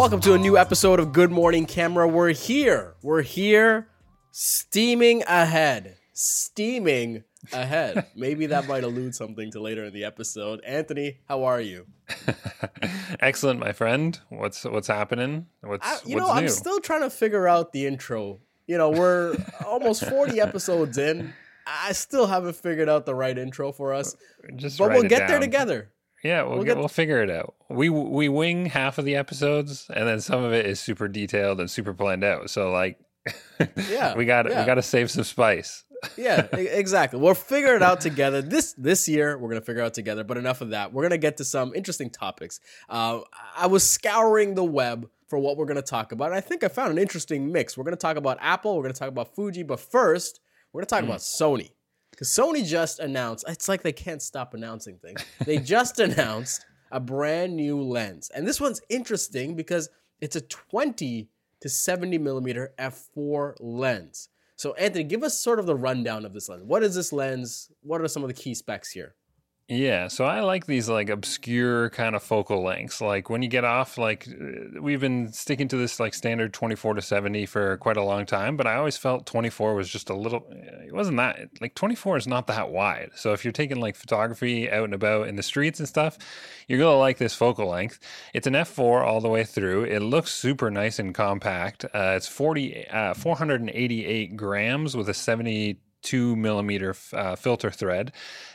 Welcome to a new episode of Good Morning Camera. We're here. We're here steaming ahead. Steaming ahead. Maybe that might allude something to later in the episode. Anthony, how are you? Excellent, my friend. What's what's happening? What's I, you what's know, new? I'm still trying to figure out the intro. You know, we're almost 40 episodes in. I still haven't figured out the right intro for us, Just but we'll get there together. Yeah, we'll We'll get, we'll figure it out. We we wing half of the episodes, and then some of it is super detailed and super planned out. So like, Yeah, we got yeah. we got to save some spice. yeah, exactly. We'll figure it out together. This this year, we're gonna figure it out together. But enough of that. We're gonna get to some interesting topics. Uh, I was scouring the web for what we're gonna talk about. And I think I found an interesting mix. We're gonna talk about Apple. We're gonna talk about Fuji. But first, we're gonna talk about Sony because Sony just announced. It's like they can't stop announcing things. They just announced a brand new lens, and this one's interesting because it's a 20 to 70 millimeter f4 lens. So, Anthony, give us sort of the rundown of this lens. What is this lens? What are some of the key specs here? Yeah, so I like these like obscure kind of focal lengths. Like when you get off, like uh, we've been sticking to this like standard 24 to 70 for quite a long time, but I always felt 24 was just a little, eh, it wasn't that, like 24 is not that wide. So if you're taking like photography out and about in the streets and stuff, you're going to like this focal length. It's an f4 all the way through. It looks super nice and compact. Uh, it's 40, uh, 488 grams with a 72 millimeter uh, filter thread.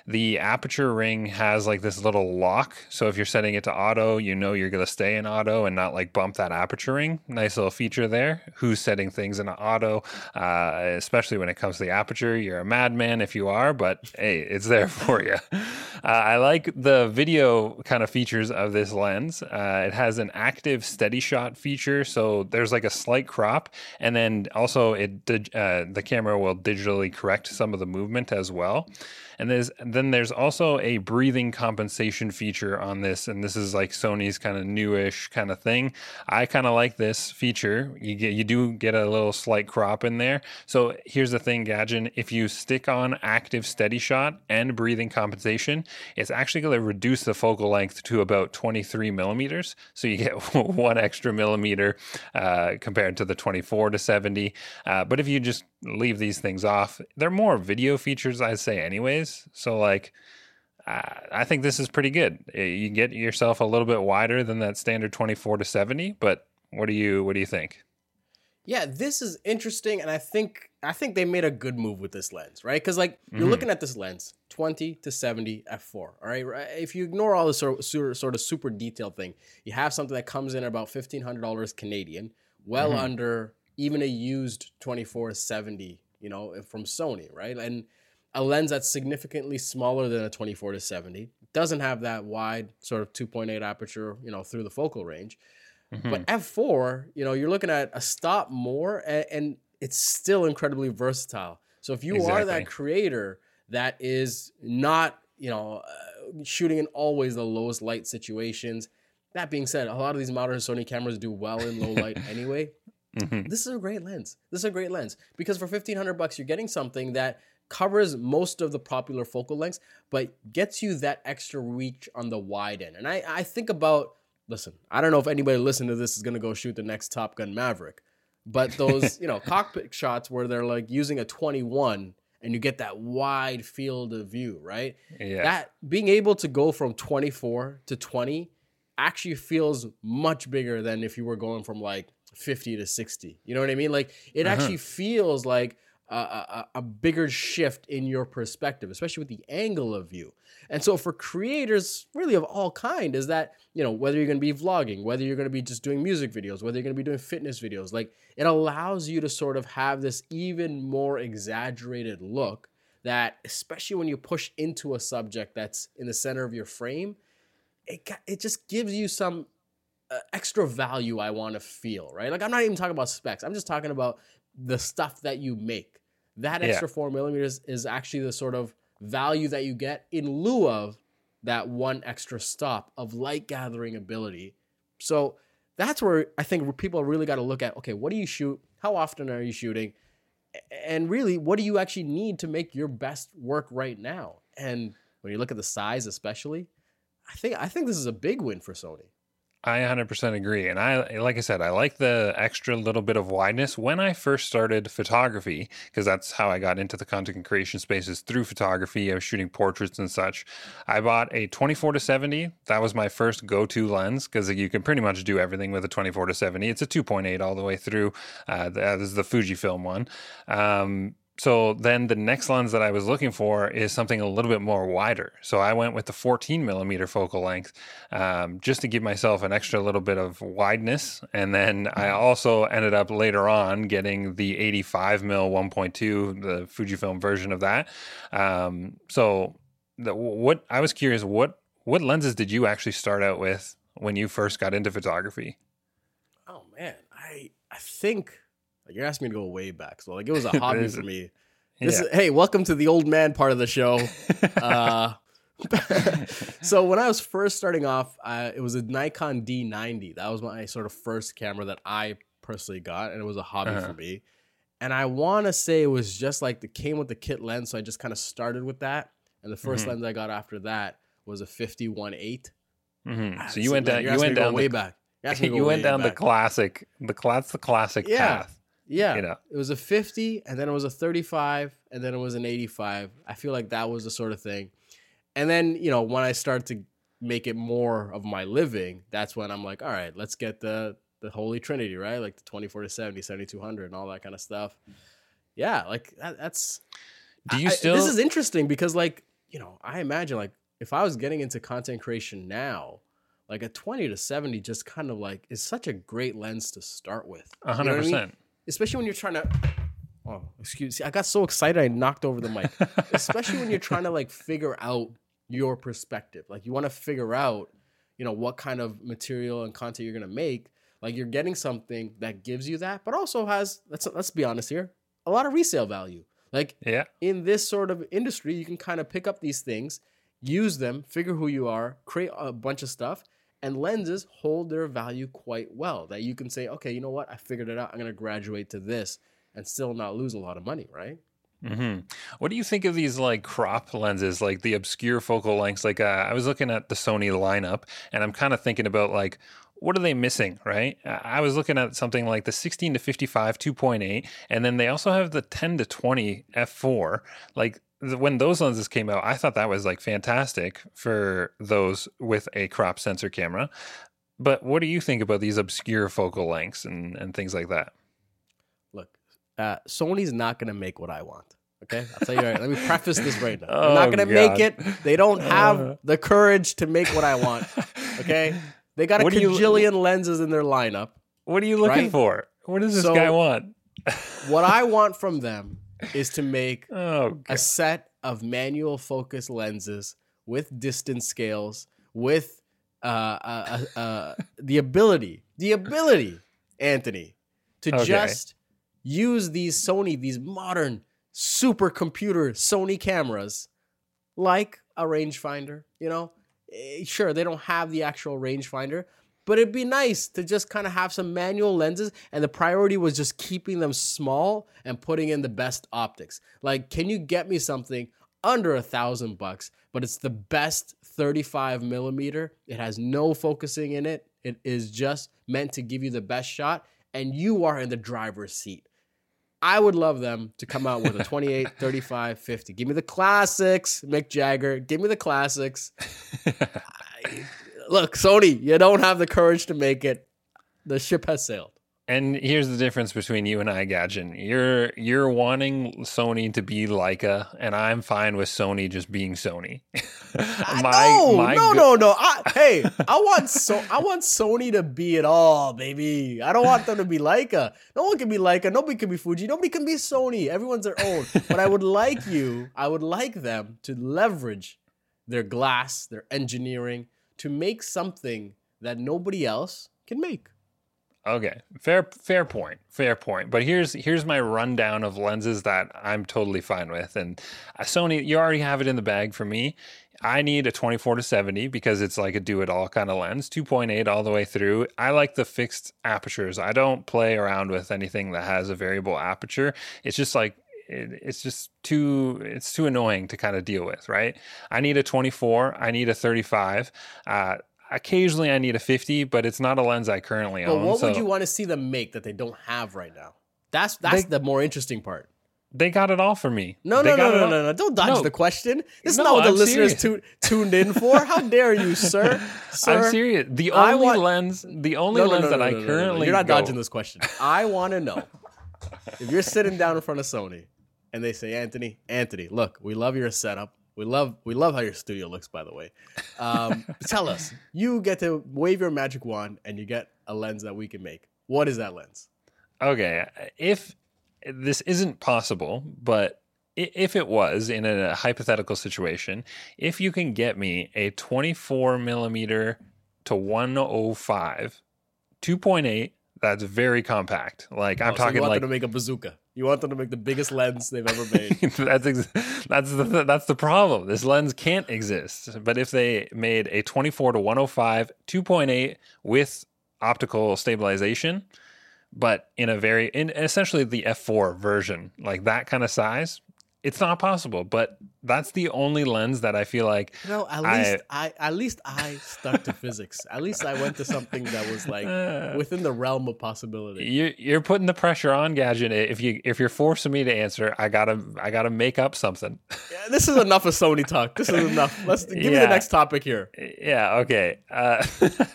The aperture ring has like this little lock. So if you're setting it to auto, you know you're going to stay in auto and not like bump that aperture ring. Nice little feature there. Who's setting things in auto, uh, especially when it comes to the aperture? You're a madman if you are, but hey, it's there for you. Uh, I like the video kind of features of this lens. Uh, it has an active steady shot feature. So there's like a slight crop. And then also it dig- uh, the camera will digitally correct some of the movement as well. And there's then there's also a breathing compensation feature on this, and this is like Sony's kind of newish kind of thing. I kind of like this feature. You get you do get a little slight crop in there. So here's the thing, Gadget. If you stick on active steady shot and breathing compensation, it's actually going to reduce the focal length to about 23 millimeters. So you get one extra millimeter uh, compared to the 24 to 70. Uh, but if you just leave these things off, they're more video features, I'd say, anyways. So like. Uh, I think this is pretty good. You get yourself a little bit wider than that standard 24 to 70, but what do you what do you think? Yeah, this is interesting, and I think I think they made a good move with this lens, right? Because like you're looking at this lens, 20 to 70 f4. All right, right? if you ignore all the sort sort sort of super detailed thing, you have something that comes in at about fifteen hundred dollars Canadian, well under even a used 24 70, you know, from Sony, right? And a lens that's significantly smaller than a 24 to 70 doesn't have that wide sort of 2.8 aperture, you know, through the focal range. But F4, you know, you're looking at a stop more and, and it's still incredibly versatile. So if you are that creator that is not, you know, uh, shooting in always the lowest light situations, that being said, a lot of these modern Sony cameras do well in low light anyway. Mhm. This is a great lens. This is a great lens because for 1500 bucks you're getting something that covers most of the popular focal lengths but gets you that extra reach on the wide end. And I I think about listen, I don't know if anybody listening to this is going to go shoot the next Top Gun Maverick, but those, you know, cockpit shots where they're like using a 21 and you get that wide field of view, right? Yeah. That being able to go from 24 to 20 actually feels much bigger than if you were going from like 50 to 60. You know what I mean? Like it Uh-huh. actually feels like a, a, a bigger shift in your perspective, especially with the angle of view. And so for creators, really of all kind, is that you know whether you're going to be vlogging, whether you're going to be just doing music videos, whether you're going to be doing fitness videos, like it allows you to sort of have this even more exaggerated look that, especially when you push into a subject that's in the center of your frame, it got, it just gives you some Uh, extra value I want to feel, right? Like I'm not even talking about specs. I'm just talking about the stuff that you make. That Yeah. extra four millimeters is actually the sort of value that you get in lieu of that one extra stop of light gathering ability. So that's where I think people really got to look at okay, what do you shoot? How often are you shooting? And really, what do you actually need to make your best work right now? And when you look at the size, especially, I think I think this is a big win for Sony. I 100% agree. And I, like I said, I like the extra little bit of wideness. When I first started photography, because that's how I got into the content creation spaces through photography, I was shooting portraits and such. I bought a 24 to 70. That was my first go to lens because you can pretty much do everything with a 24 to 70. It's a 2.8 all the way through. Uh, that is the Fujifilm one. Um, so then the next lens that I was looking for is something a little bit more wider. So I went with the 14 millimeter focal length um, just to give myself an extra little bit of wideness. And then I mm-hmm. also ended up later on getting the 85 mil 1.2, the Fujifilm version of that. Um, so the, what I was curious, what what lenses did you actually start out with when you first got into photography? Oh man, I I think like you're asking me to go way back. So like it was a hobby for me. This yeah. is, hey, welcome to the old man part of the show. uh, so when I was first starting off, uh, it was a Nikon D90. That was my sort of first camera that I personally got, and it was a hobby uh-huh. for me. And I want to say it was just like the came with the kit lens, so I just kind of started with that. And the 1st mm-hmm. lens I got after that was a 51.8. Mm-hmm. Ah, so you went down. You went down way the, back. You, you went down back. the classic. The that's the classic yeah. path. Yeah. You know. It was a 50 and then it was a 35 and then it was an 85. I feel like that was the sort of thing. And then, you know, when I started to make it more of my living, that's when I'm like, all right, let's get the the holy trinity, right? Like the 24 to 70, 7200 and all that kind of stuff. Yeah, like that, that's Do you still This is interesting because like, you know, I imagine like if I was getting into content creation now, like a 20 to 70 just kind of like is such a great lens to start with. 100%. You know I mean? Especially when you're trying to. Oh, excuse me. I got so excited I knocked over the mic. especially when you're trying to like figure out your perspective. Like you want to figure out, you know, what kind of material and content you're gonna make. Like you're getting something that gives you that, but also has let's let's be honest here, a lot of resale value. Like yeah. in this sort of industry, you can kind of pick up these things, use them, figure who you are, create a bunch of stuff, and lenses hold their value quite well. That you can say, okay, you know what? I figured it out. I'm going to graduate to this and still not lose a lot of money, right? Mm-hmm. What do you think of these like crop lenses, like the obscure focal lengths? Like uh, I was looking at the Sony lineup, and I'm kind of thinking about like what are they missing, right? I was looking at something like the 16 to 55 2.8, and then they also have the 10 to 20 f4. Like when those lenses came out, I thought that was like fantastic for those with a crop sensor camera. But what do you think about these obscure focal lengths and, and things like that? Look, uh, Sony's not going to make what I want. Okay, I'll tell you right. Let me preface this right now. Not oh, going to make it. They don't have uh. the courage to make what I want. Okay, they got a cajillion you, lenses in their lineup. What are you looking right? for? What does this so, guy want? what I want from them is to make oh, a set of manual focus lenses with distance scales, with uh, uh, uh, uh the ability, the ability, Anthony, to okay. just use these Sony, these modern supercomputer Sony cameras, like a rangefinder. You know, eh, sure they don't have the actual rangefinder, but it'd be nice to just kind of have some manual lenses. And the priority was just keeping them small and putting in the best optics. Like, can you get me something under a thousand bucks, but it's the best 35 millimeter? It has no focusing in it. It is just meant to give you the best shot, and you are in the driver's seat. I would love them to come out with a 28, 35, 50. Give me the classics, Mick Jagger. Give me the classics. I, look, Sony, you don't have the courage to make it. The ship has sailed. And here's the difference between you and I, Gadgen. You're you're wanting Sony to be Leica, and I'm fine with Sony just being Sony. my, no, my no, go- no, no. I, hey, I want so I want Sony to be it all, baby. I don't want them to be Leica. No one can be Leica. Nobody can be Fuji. Nobody can be Sony. Everyone's their own. but I would like you. I would like them to leverage their glass, their engineering, to make something that nobody else can make. Okay, fair fair point, fair point. But here's here's my rundown of lenses that I'm totally fine with. And uh, Sony, you already have it in the bag for me. I need a 24 to 70 because it's like a do it all kind of lens, 2.8 all the way through. I like the fixed apertures. I don't play around with anything that has a variable aperture. It's just like it, it's just too it's too annoying to kind of deal with, right? I need a 24, I need a 35. Uh, occasionally I need a 50, but it's not a lens I currently But own. what so would you want to see them make that they don't have right now? That's that's They- the more interesting part. they got it all for me. No, They no, no, no, no, no. Don't dodge No. the question. This is No, not what the I'm listeners tu- tuned in for. How dare you, sir? Sir, I'm serious. The only want- lens, the only lens that I currently You're not go- dodging this question. I want to know if you're sitting down in front of Sony and they say, Anthony, Anthony, look, we love your setup. We love we love how your studio looks, by the way. Um, tell us, you get to wave your magic wand and you get a lens that we can make. What is that lens? Okay, if this isn't possible, but if it was in a hypothetical situation, if you can get me a 24 millimeter to 105, 2.8, that's very compact. Like I'm Oh, so talking you want like them to make a bazooka. You want them to make the biggest lens they've ever made. that's ex- that's the that's the problem. This lens can't exist. But if they made a 24 to 105 2.8 with optical stabilization, but in a very in essentially the f4 version, like that kind of size, it's not possible. But that's the only lens that I feel like know, at least I, at least I stuck to physics. At least I went to something that was like within the realm of possibility. you you're putting the pressure on Gadget. If you if you're forcing me to answer, I gotta I gotta make up something. Yeah, this is enough of Sony talk. This is enough. Let's give me the next topic here. Yeah, okay. Uh,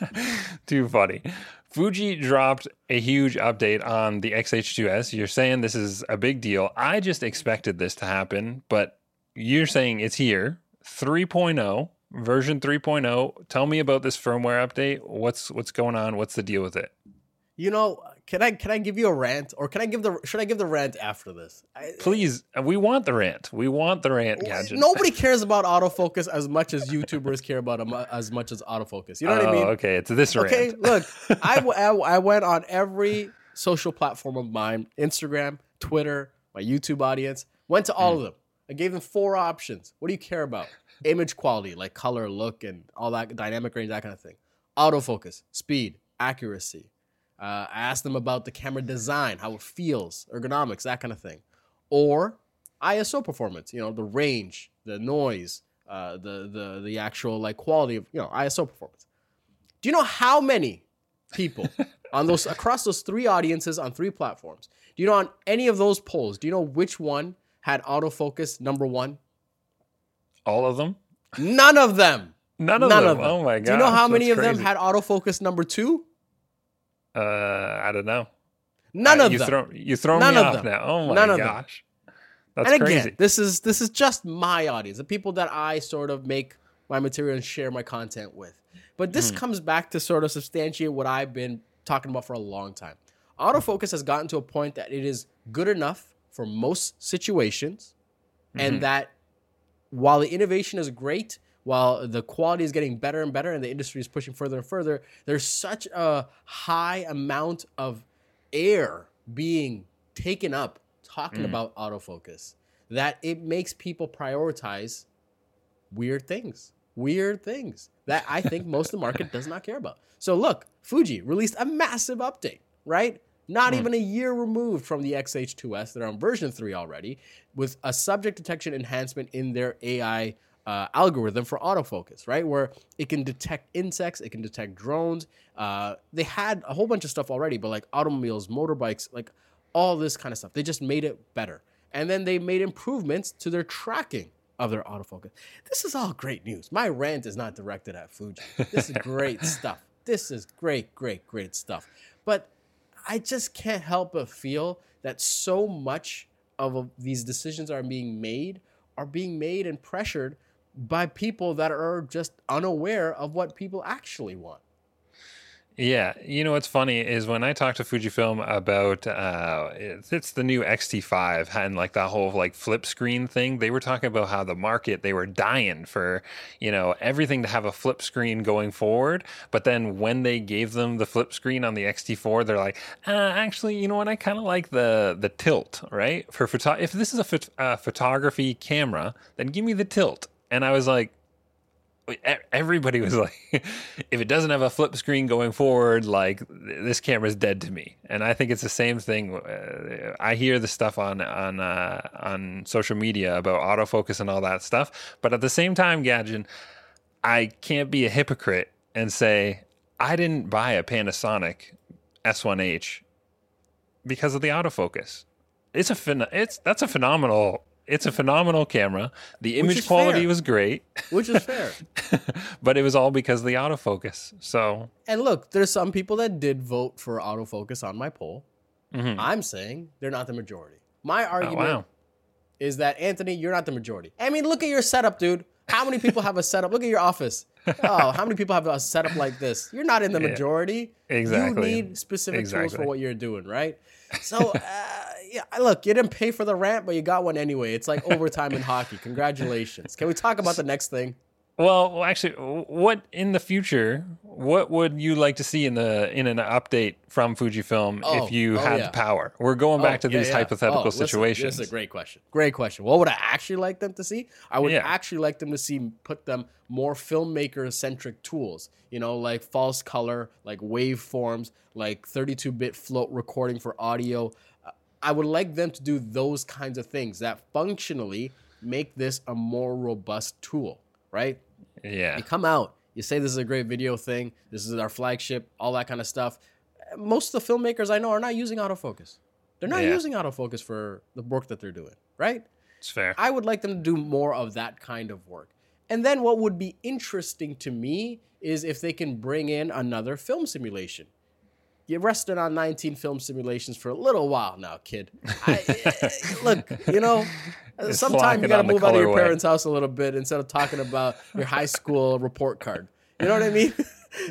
too funny. Fuji dropped a huge update on the XH2S. You're saying this is a big deal. I just expected this to happen, but you're saying it's here. 3.0, version 3.0. Tell me about this firmware update. What's what's going on? What's the deal with it? You know, can I can I give you a rant, or can I give the should I give the rant after this? I, Please, uh, we want the rant. We want the rant, Gadget. Nobody cares about autofocus as much as YouTubers care about them as much as autofocus. You know what I Oh, mean? Okay, it's this rant. Okay, look, I, w- I went on every social platform of mine Instagram, Twitter, my YouTube audience, went to all hmm. of them. I gave them four options. What do you care about? Image quality, like color, look, and all that, dynamic range, that kind of thing. Autofocus, speed, accuracy. Uh, I asked them about the camera design, how it feels, ergonomics, that kind of thing. Or ISO performance, you know, the range, the noise, uh, the the the actual like quality of you know ISO performance. Do you know how many people on those across those three audiences on three platforms? Do you know on any of those polls? Do you know which one had autofocus number one? All of them? None of them. None of None them. of them. Oh my god. Do you know how many of them had autofocus number two? Uh, I don't know. None of you them. Throw, you throw None me of off them. now. Oh my None of them. gosh. That's and crazy. again, this is this is just my audience, the people that I sort of make my material and share my content with. But this comes back to sort of substantiate what I've been talking about for a long time. Autofocus has gotten to a point that it is good enough for most situations, Mm-hmm. and that while the innovation is great, while the quality is getting better and better, and the industry is pushing further and further, there's such a high amount of air being taken up talking mm. about autofocus that it makes people prioritize weird things. Weird things that I think most of the market does not care about. So look, Fuji released a massive update, right? Not mm. even a year removed from the XH2S. They're on version 3 already with a subject detection enhancement in their AI uh, algorithm for autofocus, right? Where it can detect insects, it can detect drones. Uh, they had a whole bunch of stuff already, but like automobiles, motorbikes, like all this kind of stuff. They just made it better. And then they made improvements to their tracking of their autofocus. This is all great news. My rant is not directed at Fuji. This is great stuff. This is great, great, great stuff. But I just can't help but feel that so much of these decisions are being made are being made and pressured by people that are just unaware of what people actually want. Yeah, you know what's funny is when I talked to Fujifilm about uh, it's, the new XT5 and like that whole like flip screen thing. They were talking about how the market they were dying for you know everything to have a flip screen going forward. But then when they gave them the flip screen on the XT4, they're like, uh, actually, you know what? I kind of like the the tilt, right? For photo, if this is a phot- uh, photography camera, then give me the tilt. And I was like, everybody was like if it doesn't have a flip screen going forward like this camera's dead to me and i think it's the same thing uh, i hear the stuff on on uh, on social media about autofocus and all that stuff but at the same time gadget i can't be a hypocrite and say, I didn't buy a Panasonic S1H because of the autofocus. It's a phen- it's that's a phenomenal it's a phenomenal camera. The image quality fair. was great, which is fair. but it was all because of the autofocus. So and look, there's some people that did vote for autofocus on my poll. mhm. I'm saying they're not the majority. My oh, argument wow. is that Anthony, you're not the majority. I mean, look at your setup, dude. How many people have a setup? Look at your office. Oh, how many people have a setup like this? You're not in the Yeah, majority. exactly. You need specific tools for what you're doing, right? So, uh, yeah, look, you didn't pay for the rant, but you got one anyway. It's like overtime in hockey. Congratulations. Can we talk about the next thing? Well, well, actually, what in the future? What would you like to see in the in an update from Fujifilm Oh, if you oh, had yeah. the power? We're going back Oh, to yeah, these yeah. hypothetical Oh, listen, situations. This is a great question. Great question. What would I actually like them to see? I would actually like them to see put them more filmmaker centric tools. You know, like false color, like waveforms, like 32 bit float recording for audio. Uh, I would like them to do those kinds of things that functionally make this a more robust tool, right? yeah, You come out, you say this is a great video thing, this is our flagship, all that kind of stuff. Most of the filmmakers I know are not using autofocus. They're not Yeah. using autofocus for the work that they're doing, right? it's fair. I would like them to do more of that kind of work. And then what would be interesting to me is if they can bring in another film simulation. You rested on 19 film simulations for a little while now, kid. I, eh, look, you know, uh, It's sometimes you got to move out of your parents' house a little bit instead of talking about your high school report card. You know what I mean?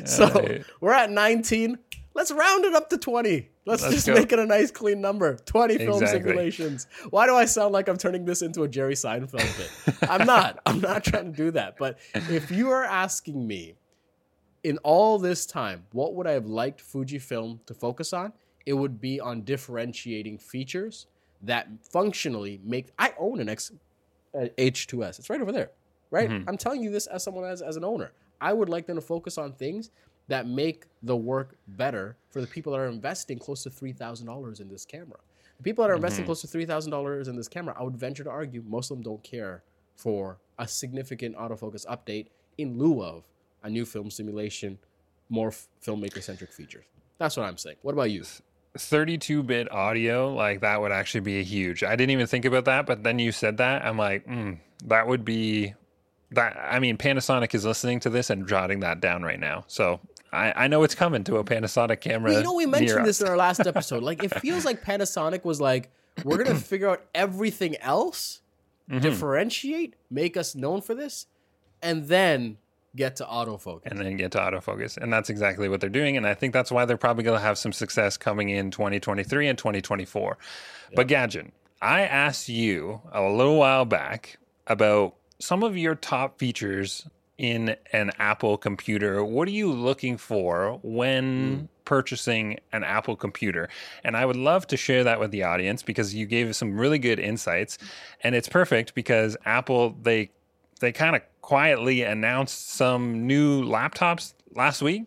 so Right. we're at 19. Let's round it up to 20. Let's, Let's just go. make it a nice clean number. 20 film Exactly. simulations. Why do I sound like I'm turning this into a Jerry Seinfeld bit? I'm not. I'm not trying to do that. But if you are asking me in all this time, what would I have liked Fujifilm to focus on? It would be on differentiating features that functionally make. I own an X uh, H2S. It's right over there, right? Mm-hmm. I'm telling you this as someone as, as an owner. I would like them to focus on things that make the work better for the people that are investing close to three thousand dollars in this camera. The people that are Mm-hmm. investing close to three thousand dollars in this camera, I would venture to argue most of them don't care for a significant autofocus update in lieu of a new film simulation, more f- filmmaker centric features. That's what I'm saying. What about you? 32 bit audio, like that would actually be a huge. I didn't even think about that, but then you said that. I'm like, mm, that would be that. I mean, Panasonic is listening to this and jotting that down right now. So I, I know it's coming to a Panasonic camera. Well, you know, we mentioned this in our last episode. Like, it feels like Panasonic was like, we're going to figure out everything else, Mm-hmm. differentiate, make us known for this, and then get to autofocus. and then get to autofocus. And that's exactly what they're doing. And I think that's why they're probably going to have some success coming in 2023 and 2024. But Gadget, I asked you a little while back about some of your top features in an Apple computer. What are you looking for when hmm. purchasing an Apple computer? And I would love to share that with the audience because you gave us some really good insights. And it's perfect because Apple, they they kind of quietly announced some new laptops last week.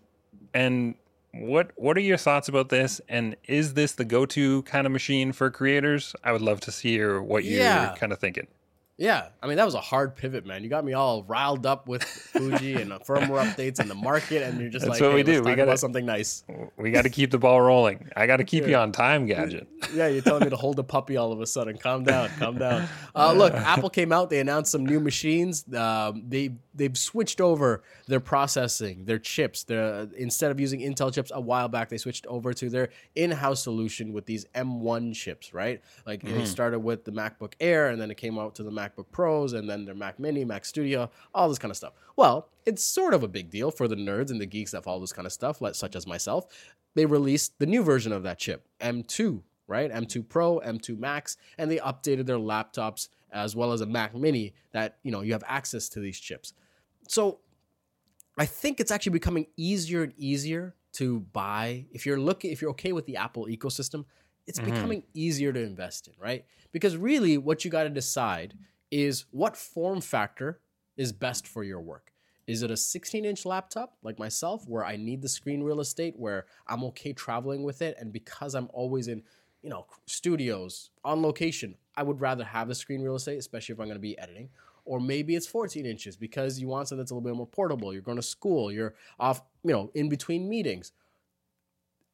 And what what are your thoughts about this? And is this the go-to kind of machine for creators? I would love to hear what you're Yeah. kind of thinking. Yeah, I mean that was a hard pivot, man. You got me all riled up with Fuji and the firmware updates and the market, and you're just That's like, what hey, we do. We gotta- about something nice. We got to keep the ball rolling. I got to keep you on time, Gadget. Yeah, you're telling me to hold a puppy all of a sudden. Calm down, calm down. Uh, look, Apple came out. They announced some new machines. Um, they they've switched over their processing, their chips. Their instead of using Intel chips a while back, they switched over to their in-house solution with these M1 chips. Right, like they started with the MacBook Air, and then it came out to the MacBook Pros, and then their Mac Mini, Mac Studio, all this kind of stuff. Well, it's sort of a big deal for the nerds and the geeks that follow this kind of stuff, like such as myself. They released the new version of that chip, M2 right? M2 Pro, M2 Max, and they updated their laptops as well as a Mac Mini that, you know, you have access to these chips. So I think it's actually becoming easier and easier to buy. If you're looking if you're okay with the Apple ecosystem, it's mm-hmm. becoming easier to invest in, right? Because really what you got to decide is what form factor is best for your work. Is it a 16 inch laptop like myself, where I need the screen real estate, where I'm okay traveling with it, and because I'm always in, you know, studios on location, I would rather have the screen real estate, especially if I'm going to be editing. or maybe it's 14 inches because you want something that's a little bit more portable. You're going to school, you're off, you know, in between meetings.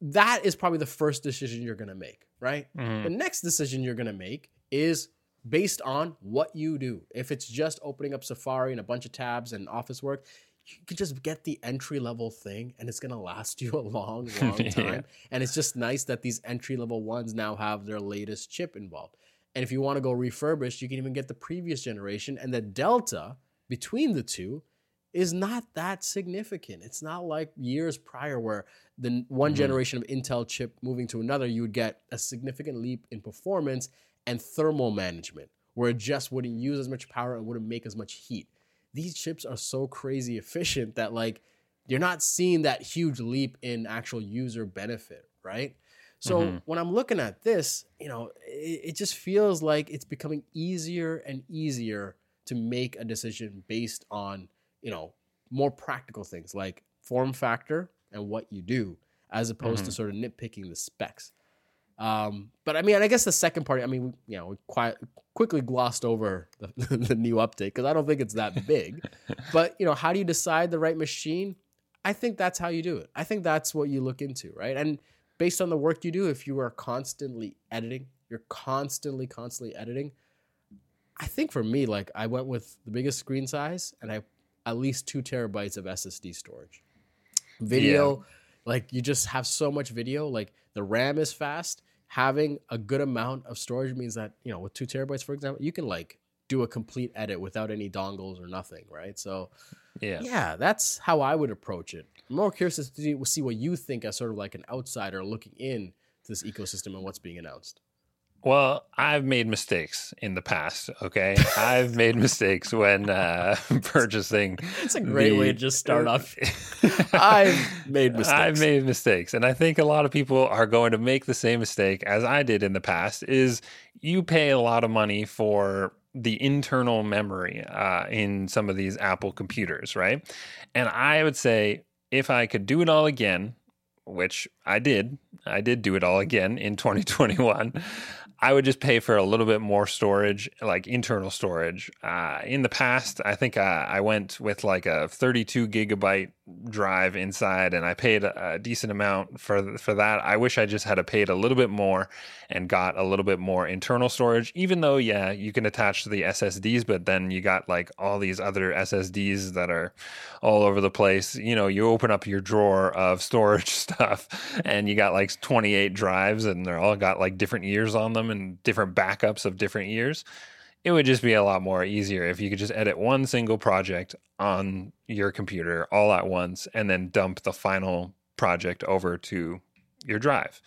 That is probably the first decision you're going to make, right? Mhm. The next decision you're going to make is based on what you do. If it's just opening up Safari and a bunch of tabs and office work, you could just get the entry level thing and it's going to last you a long, long Yeah. time. And it's just nice that these entry level ones now have their latest chip involved. And if you want to go refurbished, you can even get the previous generation. And the delta between the two is not that significant. It's not like years prior where the one Mhm. generation of Intel chip moving to another, you would get a significant leap in performance and thermal management, where it just wouldn't use as much power and wouldn't make as much heat. These chips are so crazy efficient that like you're not seeing that huge leap in actual user benefit, right? So Mhm. when I'm looking at this, you know, it, it just feels like it's becoming easier and easier to make a decision based on, you know, more practical things like form factor and what you do, as opposed to sort of nitpicking the specs. Um, but I mean, I guess the second part, I mean, you know, we quite quickly glossed over the, the new update because I don't think it's that big. but you know, how do you decide the right machine? I think that's how you do it. I think that's what you look into, right? And based on the work you do, if you are constantly editing, you're constantly, constantly editing. I think for me, like I went with the biggest screen size and I at least two terabytes of SSD storage. Video, like you just have so much video, like the RAM is fast. Having a good amount of storage means that, you know, with two terabytes, for example, you can like do a complete edit without any dongles or nothing, right? So Yeah. yeah, that's how I would approach it. I'm more curious to see, see what you think as sort of like an outsider looking in to this ecosystem and what's being announced. Well, I've made mistakes in the past. Okay, I've made mistakes when uh, purchasing. It's a great way to just start off. I've made mistakes. I've made mistakes, and I think a lot of people are going to make the same mistake as I did in the past. Is you pay a lot of money for the internal memory uh, in some of these Apple computers, right? And I would say if I could do it all again, which I did, I did do it all again in 2021. I would just pay for a little bit more storage, like internal storage. Uh, in the past, I think uh, I went with like a 32 gigabyte drive inside, and I paid a, decent amount for for that. I wish I just had paid a little bit more and got a little bit more internal storage. Even though, yeah, you can attach to the SSDs, but then you got like all these other SSDs that are all over the place. You know, you open up your drawer of storage stuff, and you got like 28 drives, and they're all got like different years on them and different backups of different years it would just be a lot more easier if you could just edit one single project on your computer all at once and then dump the final project over to your drive.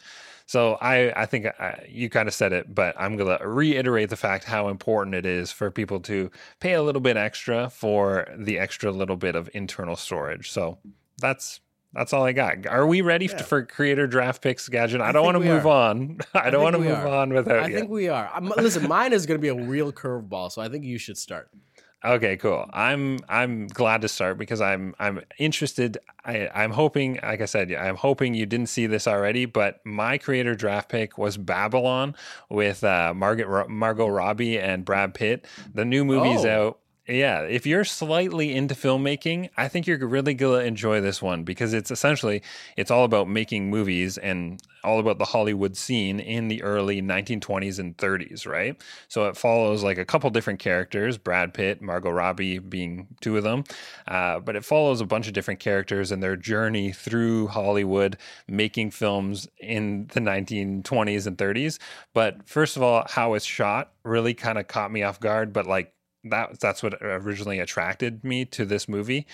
So I, I think I, you kind of said it, but I'm going to reiterate the fact how important it is for people to pay a little bit extra for the extra little bit of internal storage. So that's that's all I got. Are we ready Yeah. for creator draft picks, Gadget? I, I don't want to move are. on. I, I don't want to move are. on without I you. I think we are. I'm, listen, mine is going to be a real curveball, so I think you should start. Okay, cool. I'm I'm glad to start because I'm I'm interested. I I'm hoping, like I said, I'm hoping you didn't see this already, but my creator draft pick was Babylon with uh, Margaret Margot Robbie and Brad Pitt. The new movie's Oh. out. Yeah, if you're slightly into filmmaking, I think you're really gonna enjoy this one because it's essentially it's all about making movies and all about the Hollywood scene in the early 1920s and 30s, right? So it follows like a couple different characters, Brad Pitt, Margot Robbie being two of them, uh, but it follows a bunch of different characters and their journey through Hollywood making films in the 1920s and 30s. But first of all, how it's shot really kind of caught me off guard, but like that that's what originally attracted me to this movie.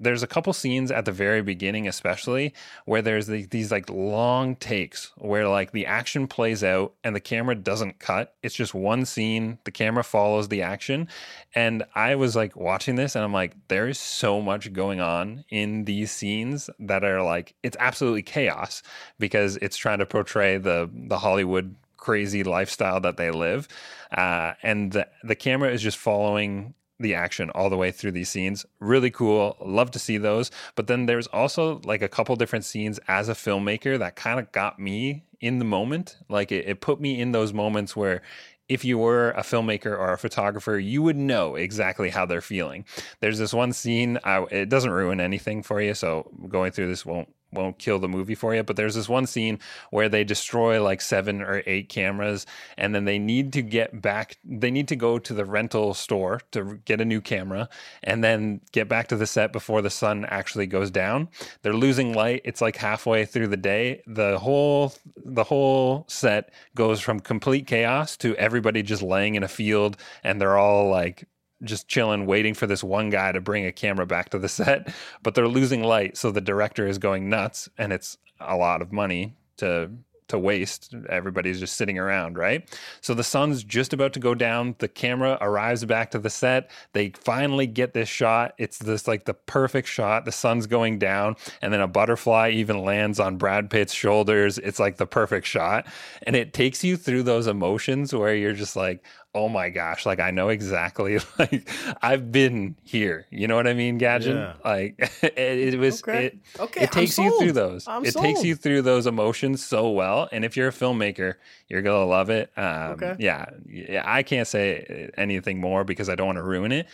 There's a couple scenes at the very beginning especially where there's the, these like long takes where like the action plays out and the camera doesn't cut. It's just one scene the camera follows the action. And i was like watching this and i'm like there is so much going on in these scenes that are like it's absolutely chaos because it's trying to portray the the hollywood crazy lifestyle that they live uh, and the, the camera is just following the action all the way through these scenes. Really cool. Love to see those. But then there's also like a couple different scenes as a filmmaker that kind of got me in the moment. Like it, it put me in those moments where if you were a filmmaker or a photographer, you would know exactly how they're feeling. There's this one scene, I, it doesn't ruin anything for you, so going through this won't won't kill the movie for you, but there's this one scene where they destroy like seven or eight cameras and then they need to get back they need to go to the rental store to get a new camera and then get back to the set before the sun actually goes down. They're losing light. It's like halfway through the day. The whole the whole set goes from complete chaos to everybody just laying in a field and they're all like just chilling, waiting for this one guy to bring a camera back to the set, but they're losing light. So the director is going nuts and it's a lot of money to to waste. Everybody's just sitting around, right? So the sun's just about to go down. The camera arrives back to the set. They finally get this shot. It's this like the perfect shot. The sun's going down, and then a butterfly even lands on Brad Pitt's shoulders. It's like the perfect shot. And it takes you through those emotions where you're just like, oh my gosh, like I know exactly, like I've been here. You know what I mean, Gadget? Yeah. Like it, it was, Okay. it, Okay, it I'm takes you through those. I'm it takes you through those emotions so well. And if you're a filmmaker, you're gonna love it. Um, Okay. Yeah, yeah. I can't say anything more because I don't want to ruin it.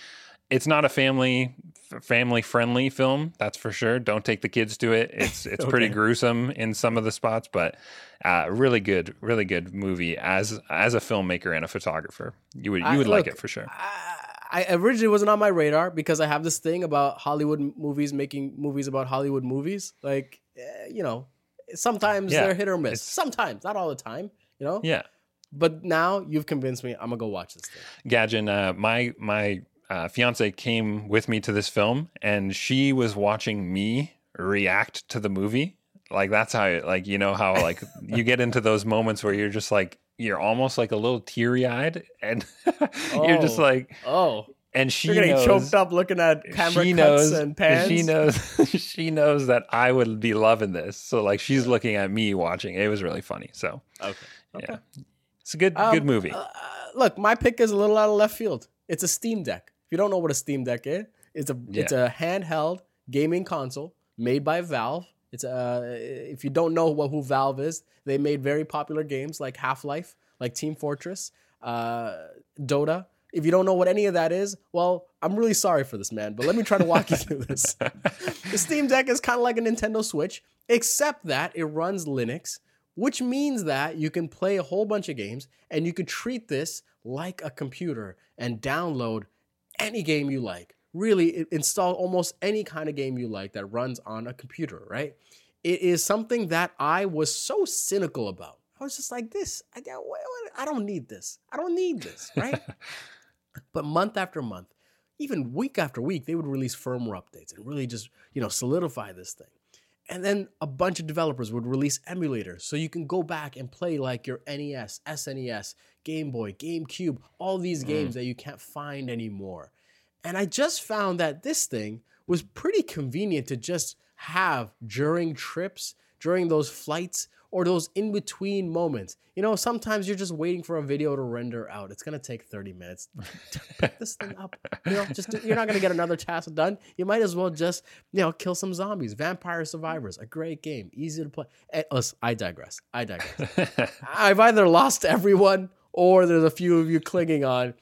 It's not a family family friendly film, that's for sure. Don't take the kids to it. It's it's pretty gruesome in some of the spots, but uh, really good, really good movie as as a filmmaker and a photographer. You would you I- would like it for sure. I originally wasn't on my radar because I have this thing about Hollywood movies making movies about Hollywood movies. Like, eh, you know, sometimes Yeah, they're hit or miss. Sometimes, not all the time. You know. Yeah. But now you've convinced me. I'm gonna go watch this thing. Gadget, uh, my my uh, fiance came with me to this film, and she was watching me react to the movie. Like that's how, like you know how like you get into those moments where you're just like you're almost like a little teary eyed, and you're just Oh. like, Oh, and she you're getting knows, choked up looking at camera she cuts knows, and pans. She knows, she knows that I would be loving this. So like she's looking at me watching. It was really funny. So Okay. Okay. yeah, it's a good Um, good movie. uh, look, my pick is a little out of left field. It's a Steam Deck. If you don't know what a Steam Deck is, it's a it's a handheld gaming console made by Valve. It's uh if you don't know what who Valve is, they made very popular games like Half Life, like Team Fortress, uh, Dota. If you don't know what any of that is, well, I'm really sorry for this man, but let me try to walk you through this. the Steam Deck is kind of like a Nintendo Switch, except that it runs Linux, which means that you can play a whole bunch of games and you could treat this like a computer and download any game you like. Really, install almost any kind of game you like that runs on a computer, right? It is something that I was so cynical about. I was just like, this, I, don't- I don't need this. I don't need this, right? but month after month, even week after week, they would release firmware updates and really just, you know, solidify this thing. And then a bunch of developers would release emulators so you can go back and play like your NES, SNES, Game Boy, GameCube, all these mm. games that you can't find anymore. And I just found that this thing was pretty convenient to just have during trips, during those flights, or those in between moments. You know, sometimes you're just waiting for a video to render out. It's gonna take 30 minutes. Pick this thing up. You know, just do- you're not gonna get another task done. You might as well just, you know, kill some zombies. Vampire Survivors, a great game, easy to play. Eh, listen, I digress. I digress. I've either lost everyone or there's a few of you clinging on.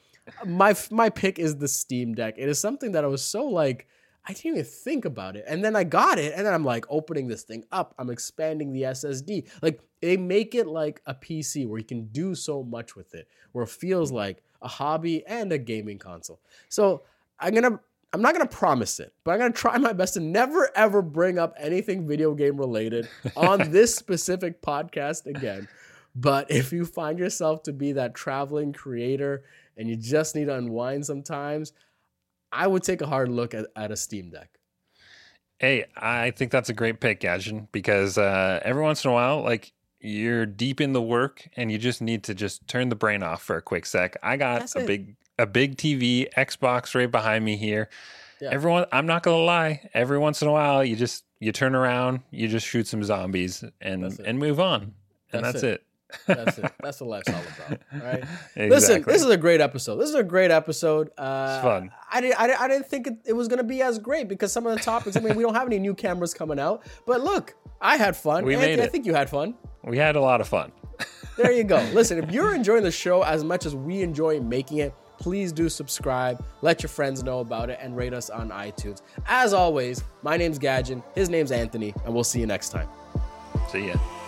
My my pick is the Steam Deck. It is something that I was so like I didn't even think about it. And then I got it and then I'm like opening this thing up. I'm expanding the SSD. Like they make it like a PC where you can do so much with it, where it feels like a hobby and a gaming console. So I'm gonna I'm not gonna promise it, but I'm gonna try my best to never ever bring up anything video game related on this specific podcast again. But if you find yourself to be that traveling creator and you just need to unwind sometimes, I would take a hard look at, at a Steam Deck. Hey, I think that's a great pick, Gajin, because uh, every once in a while, like you're deep in the work and you just need to just turn the brain off for a quick sec. I got That's a it. big a big TV, Xbox right behind me here. Yeah. Everyone, I'm not gonna lie. Every once in a while, you just you turn around, you just shoot some zombies and and move on, and That's that's, it. it. That's it. That's what life's all about. All right. exactly. Listen, this is a great episode. This is a great episode. Uh, It's fun. I didn't. I didn't, I didn't think it, it was going to be as great because some of the topics. I mean, we don't have any new cameras coming out, but look, I had fun. We Anthony, made I think you had fun. we had a lot of fun. there you go. Listen, if you're enjoying the show as much as we enjoy making it, please do subscribe, let your friends know about it, and rate us on iTunes. As always, my name's Gadget, his name's Anthony, and we'll see you next time. See ya.